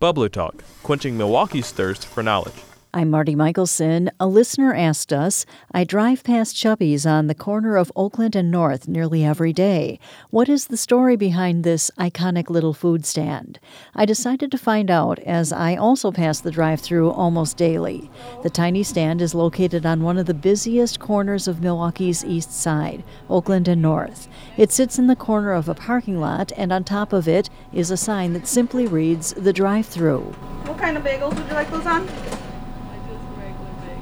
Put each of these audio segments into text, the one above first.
Bubbler Talk, quenching Milwaukee's thirst for knowledge. I'm Marti Mikkelson. A listener asked us I drive past Chubby's on the corner of Oakland and North nearly every day. What is the story behind this iconic little food stand? I decided to find out as I also pass the drive through almost daily. The tiny stand is located on one of the busiest corners of Milwaukee's east side, Oakland and North. It sits in the corner of a parking lot, and on top of it is a sign that simply reads the drive through. What kind of bagels would you like those on?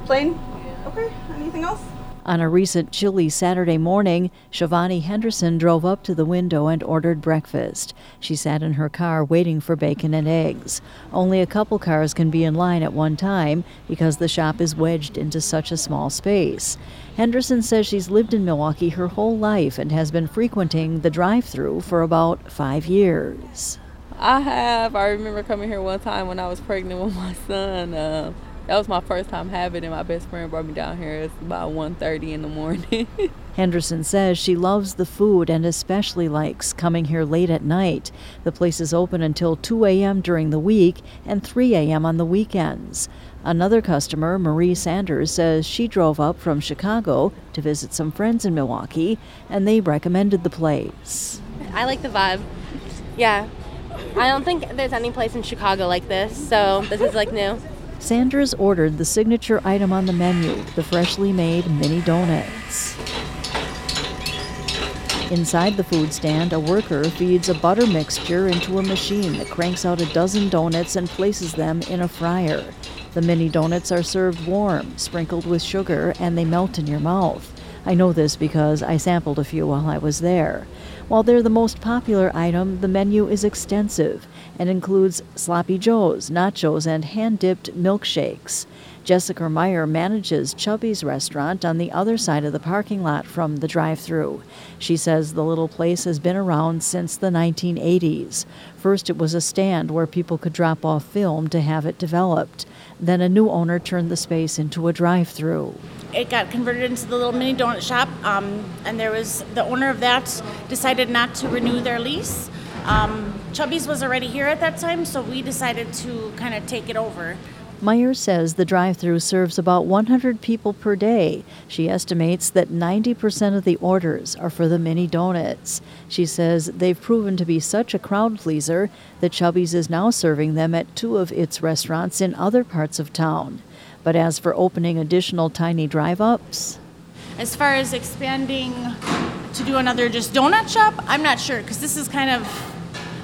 Plain? Okay. Anything else? On a recent chilly Saturday morning, Shivani Henderson drove up to the window and ordered breakfast. She sat in her car waiting for bacon and eggs. Only a couple cars can be in line at one time because the shop is wedged into such a small space. Henderson says she's lived in Milwaukee her whole life and has been frequenting the drive through for about five years. I have. I remember coming here one time when I was pregnant with my son. Uh, that was my first time having it. And my best friend brought me down here. It's about 1.30 in the morning. Henderson says she loves the food and especially likes coming here late at night. The place is open until 2 a.m. during the week and 3 a.m. on the weekends. Another customer, Marie Sanders, says she drove up from Chicago to visit some friends in Milwaukee and they recommended the place. I like the vibe. Yeah. I don't think there's any place in Chicago like this, so this is like new. Sanders ordered the signature item on the menu, the freshly made mini donuts. Inside the food stand, a worker feeds a butter mixture into a machine that cranks out a dozen donuts and places them in a fryer. The mini donuts are served warm, sprinkled with sugar, and they melt in your mouth. I know this because I sampled a few while I was there. While they're the most popular item, the menu is extensive and includes sloppy joes, nachos, and hand dipped milkshakes. Jessica Meyer manages Chubby's restaurant on the other side of the parking lot from the drive through. She says the little place has been around since the 1980s. First, it was a stand where people could drop off film to have it developed. Then, a new owner turned the space into a drive through. It got converted into the little mini donut shop, um, and there was the owner of that decided not to renew their lease. Um, Chubby's was already here at that time, so we decided to kind of take it over. Meyer says the drive through serves about 100 people per day. She estimates that 90% of the orders are for the mini donuts. She says they've proven to be such a crowd pleaser that Chubby's is now serving them at two of its restaurants in other parts of town. But as for opening additional tiny drive ups, As far as expanding to do another just donut shop, I'm not sure because this is kind of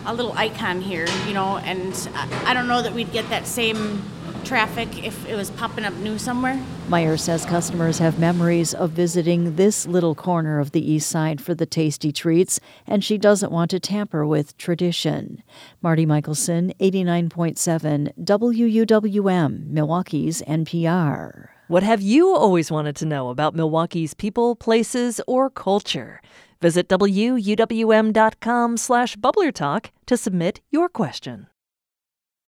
a little icon here, you know, and I I don't know that we'd get that same traffic if it was popping up new somewhere. Meyer says customers have memories of visiting this little corner of the east side for the tasty treats, and she doesn't want to tamper with tradition. Marti Mikkelson, 89.7 WUWM, Milwaukee's NPR. What have you always wanted to know about Milwaukee's people, places, or culture? Visit wuwm.com slash bubblertalk to submit your question.